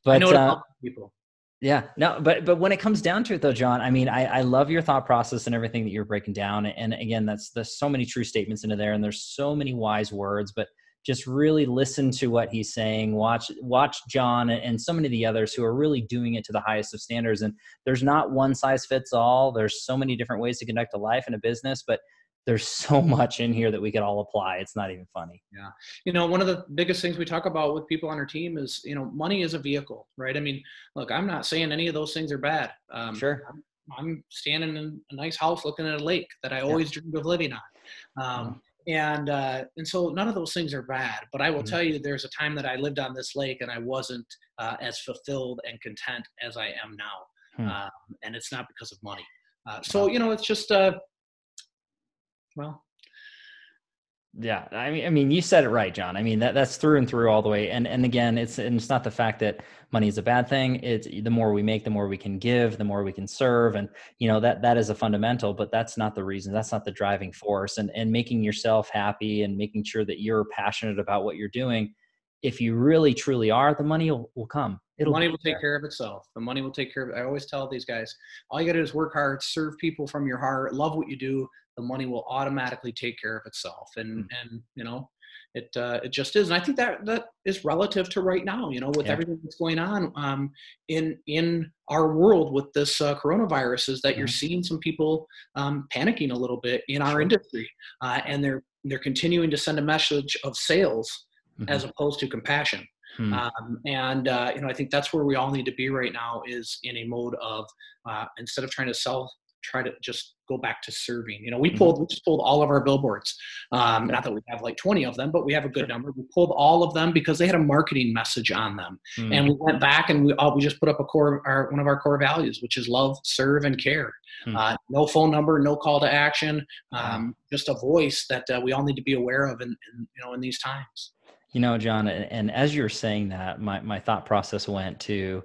But uh, people. Yeah, no, but but when it comes down to it, though, John, I mean, I, I love your thought process and everything that you're breaking down. And again, that's there's so many true statements into there, and there's so many wise words. But just really listen to what he's saying watch watch john and so many of the others who are really doing it to the highest of standards. And there's not one size fits all. There's so many different ways to conduct a life and a business but there's (laughs) so much in here that we could all apply. It's not even funny. Yeah. You know one of the biggest things we talk about with people on our team is you know money is a vehicle right? I mean look i'm not saying any of those things are bad. Um, sure. I'm, I'm, standing in a nice house looking at a lake that i always yeah. dreamed of living on. Um, and uh, and so none of those things are bad but i will mm-hmm. tell you there's a time that i lived on this lake and i wasn't uh, as fulfilled and content as i am now hmm. um, and it's not because of money uh, so you know it's just uh, well yeah, I mean, I mean, you said it right, John. I mean, that that's through and through all the way. And and again, it's and it's not the fact that money is a bad thing. It's the more we make, the more we can give, the more we can serve, and you know that that is a fundamental. But that's not the reason. That's not the driving force. And and making yourself happy and making sure that you're passionate about what you're doing. If you really truly are, the money will, will come. It'll money will take there. care of itself. The money will take care of it. I always tell these guys, all you got to do is work hard, serve people from your heart, love what you do the money will automatically take care of itself and mm-hmm. and you know it uh, it just is and i think that that is relative to right now you know with yeah. everything that's going on um, in in our world with this uh, coronavirus is that mm-hmm. you're seeing some people um, panicking a little bit in our industry uh, and they're they're continuing to send a message of sales mm-hmm. as opposed to compassion Hmm. Um, and uh, you know, I think that's where we all need to be right now is in a mode of uh, instead of trying to sell try to just go back to serving. You know, we mm-hmm. pulled we just pulled all of our billboards. Um, not that we have like 20 of them, but we have a good number. We pulled all of them because they had a marketing message on them, mm-hmm. and we went back and we all, we just put up a core our one of our core values, which is love, serve, and care. Mm-hmm. Uh, no phone number, no call to action, um, just a voice that uh, we all need to be aware of, in, in you know in these times. You know, John, and, and as you're saying that, my my thought process went to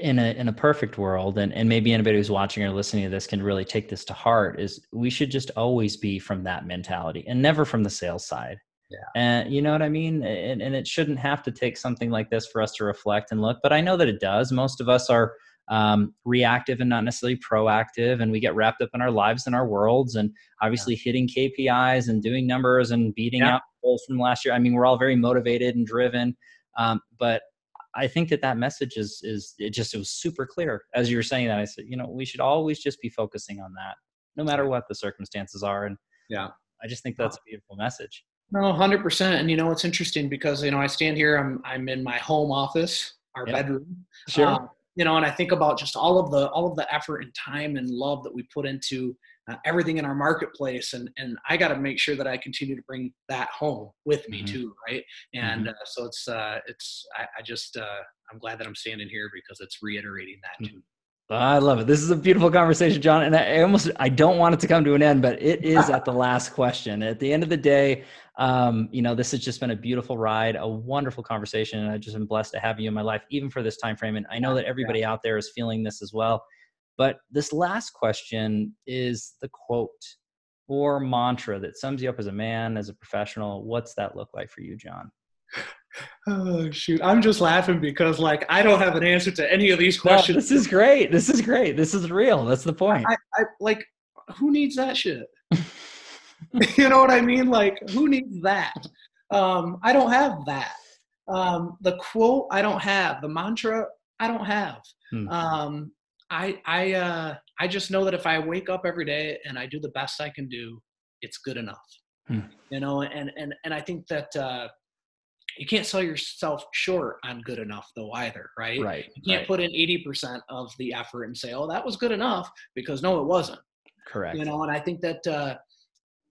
in a in a perfect world and, and maybe anybody who's watching or listening to this can really take this to heart is we should just always be from that mentality and never from the sales side yeah. and you know what i mean and, and it shouldn't have to take something like this for us to reflect and look but i know that it does most of us are um, reactive and not necessarily proactive and we get wrapped up in our lives and our worlds and obviously yeah. hitting kpis and doing numbers and beating yeah. out goals from last year i mean we're all very motivated and driven um, but I think that that message is is it just it was super clear as you were saying that. I said, you know, we should always just be focusing on that, no matter what the circumstances are. And yeah, I just think that's a beautiful message. No, hundred percent. And you know, it's interesting because you know I stand here. I'm I'm in my home office, our yep. bedroom. Sure. Um, you know, and I think about just all of the all of the effort and time and love that we put into uh, everything in our marketplace, and and I got to make sure that I continue to bring that home with me mm-hmm. too, right? And mm-hmm. uh, so it's uh, it's I, I just uh, I'm glad that I'm standing here because it's reiterating that too. I love it. This is a beautiful conversation, John. And I almost I don't want it to come to an end, but it is at the last question. At the end of the day, um, you know, this has just been a beautiful ride, a wonderful conversation, and I've just been blessed to have you in my life, even for this time frame. And I know that everybody out there is feeling this as well. But this last question is the quote or mantra that sums you up as a man, as a professional. What's that look like for you, John? Oh shoot! I'm just laughing because like I don't have an answer to any of these questions. No, this is great. This is great. This is real. That's the point. I, I like who needs that shit? (laughs) (laughs) you know what I mean? Like who needs that? Um, I don't have that. Um, the quote I don't have. The mantra I don't have. Hmm. Um, I I uh, I just know that if I wake up every day and I do the best I can do, it's good enough. Hmm. You know, and and and I think that. Uh, you can't sell yourself short on good enough though either right right you can't right. put in 80% of the effort and say oh that was good enough because no it wasn't correct you know and i think that uh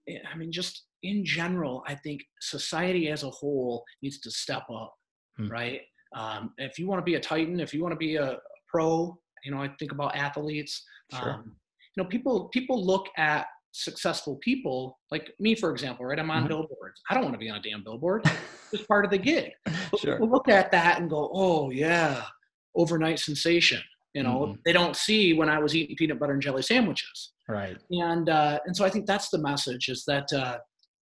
eh, i mean just in general i think society as a whole needs to step up hmm. right um, if you want to be a titan if you want to be a pro you know i think about athletes sure. um, you know people people look at successful people, like me, for example, right? I'm on mm-hmm. billboards. I don't want to be on a damn billboard. (laughs) it's part of the gig. sure. People look at that and go, oh, yeah, overnight sensation. You know, mm-hmm. they don't see when I was eating peanut butter and jelly sandwiches. Right. And, uh, and so I think that's the message is that uh,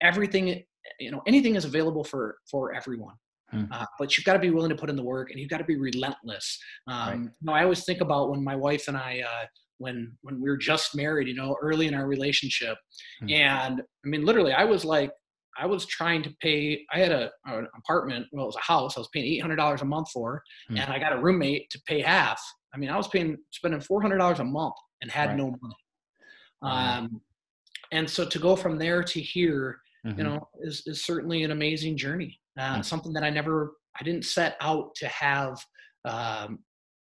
everything, you know, anything is available for, for everyone. Hmm. Uh, but you've got to be willing to put in the work and you've got to be relentless. Um, right. You know, I always think about when my wife and I, uh, when when we were just married, you know, early in our relationship. Mm-hmm. And I mean, literally, I was like, I was trying to pay. I had a an apartment. Well, it was a house. I was paying eight hundred dollars a month for, mm-hmm. and I got a roommate to pay half. I mean, I was paying spending four hundred dollars a month and had right. no money. Um, and so to go from there to here, mm-hmm. you know, is is certainly an amazing journey. Uh, mm. Something that I never, I didn't set out to have um,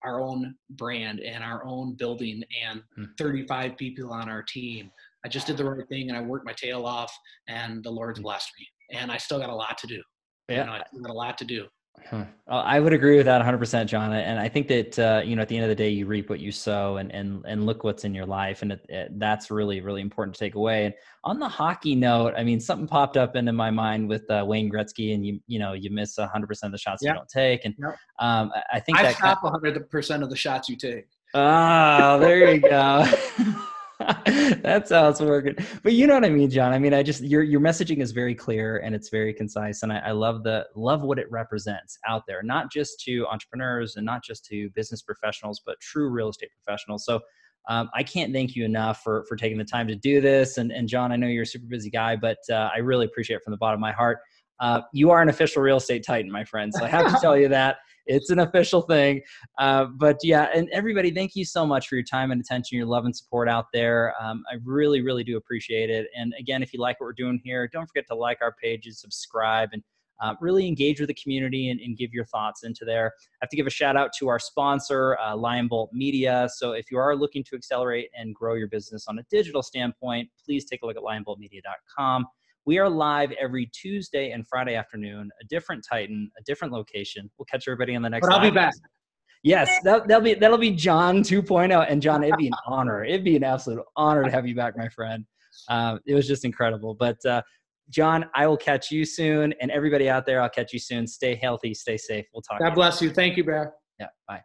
our own brand and our own building and hmm. 35 people on our team. I just did the right thing and I worked my tail off and the Lord's hmm. blessed me. And I still got a lot to do. Yeah. You know, I still got a lot to do. Huh. I would agree with that 100%, John. And I think that uh, you know, at the end of the day, you reap what you sow, and and and look what's in your life, and it, it, that's really really important to take away. And on the hockey note, I mean, something popped up into my mind with uh, Wayne Gretzky, and you you know you miss 100% of the shots you don't take, and yep. um, I think I that stop 100% of the shots you take. Oh, there you go. (laughs) That's how it's working. But you know what I mean, John. I mean, I just your your messaging is very clear and it's very concise, and I, I love the love what it represents out there, not just to entrepreneurs and not just to business professionals, but true real estate professionals. So um, I can't thank you enough for for taking the time to do this. And and John, I know you're a super busy guy, but uh, I really appreciate it from the bottom of my heart. Uh, you are an official real estate titan, my friend. So I have to (laughs) tell you that it's an official thing. Uh, but yeah, and everybody, thank you so much for your time and attention, your love and support out there. Um, I really, really do appreciate it. And again, if you like what we're doing here, don't forget to like our pages, subscribe, and uh, really engage with the community and, and, give your thoughts into there. I have to give a shout out to our sponsor, uh, Lion Bolt Media. So if you are looking to accelerate and grow your business on a digital standpoint, please take a look at lionboltmedia.com. We are live every Tuesday and Friday afternoon, a different Titan, a different location. We'll catch everybody on the next. But I'll be back. Yes, that, will be that'll be John 2.0. And John, it'd be an honor. It'd be an absolute honor to have you back, my friend. Um, it was just incredible. But uh, John, I will catch you soon, and everybody out there, I'll catch you soon. Stay healthy, stay safe. We'll talk. God bless you. Thank you, Bear. Yeah. Bye.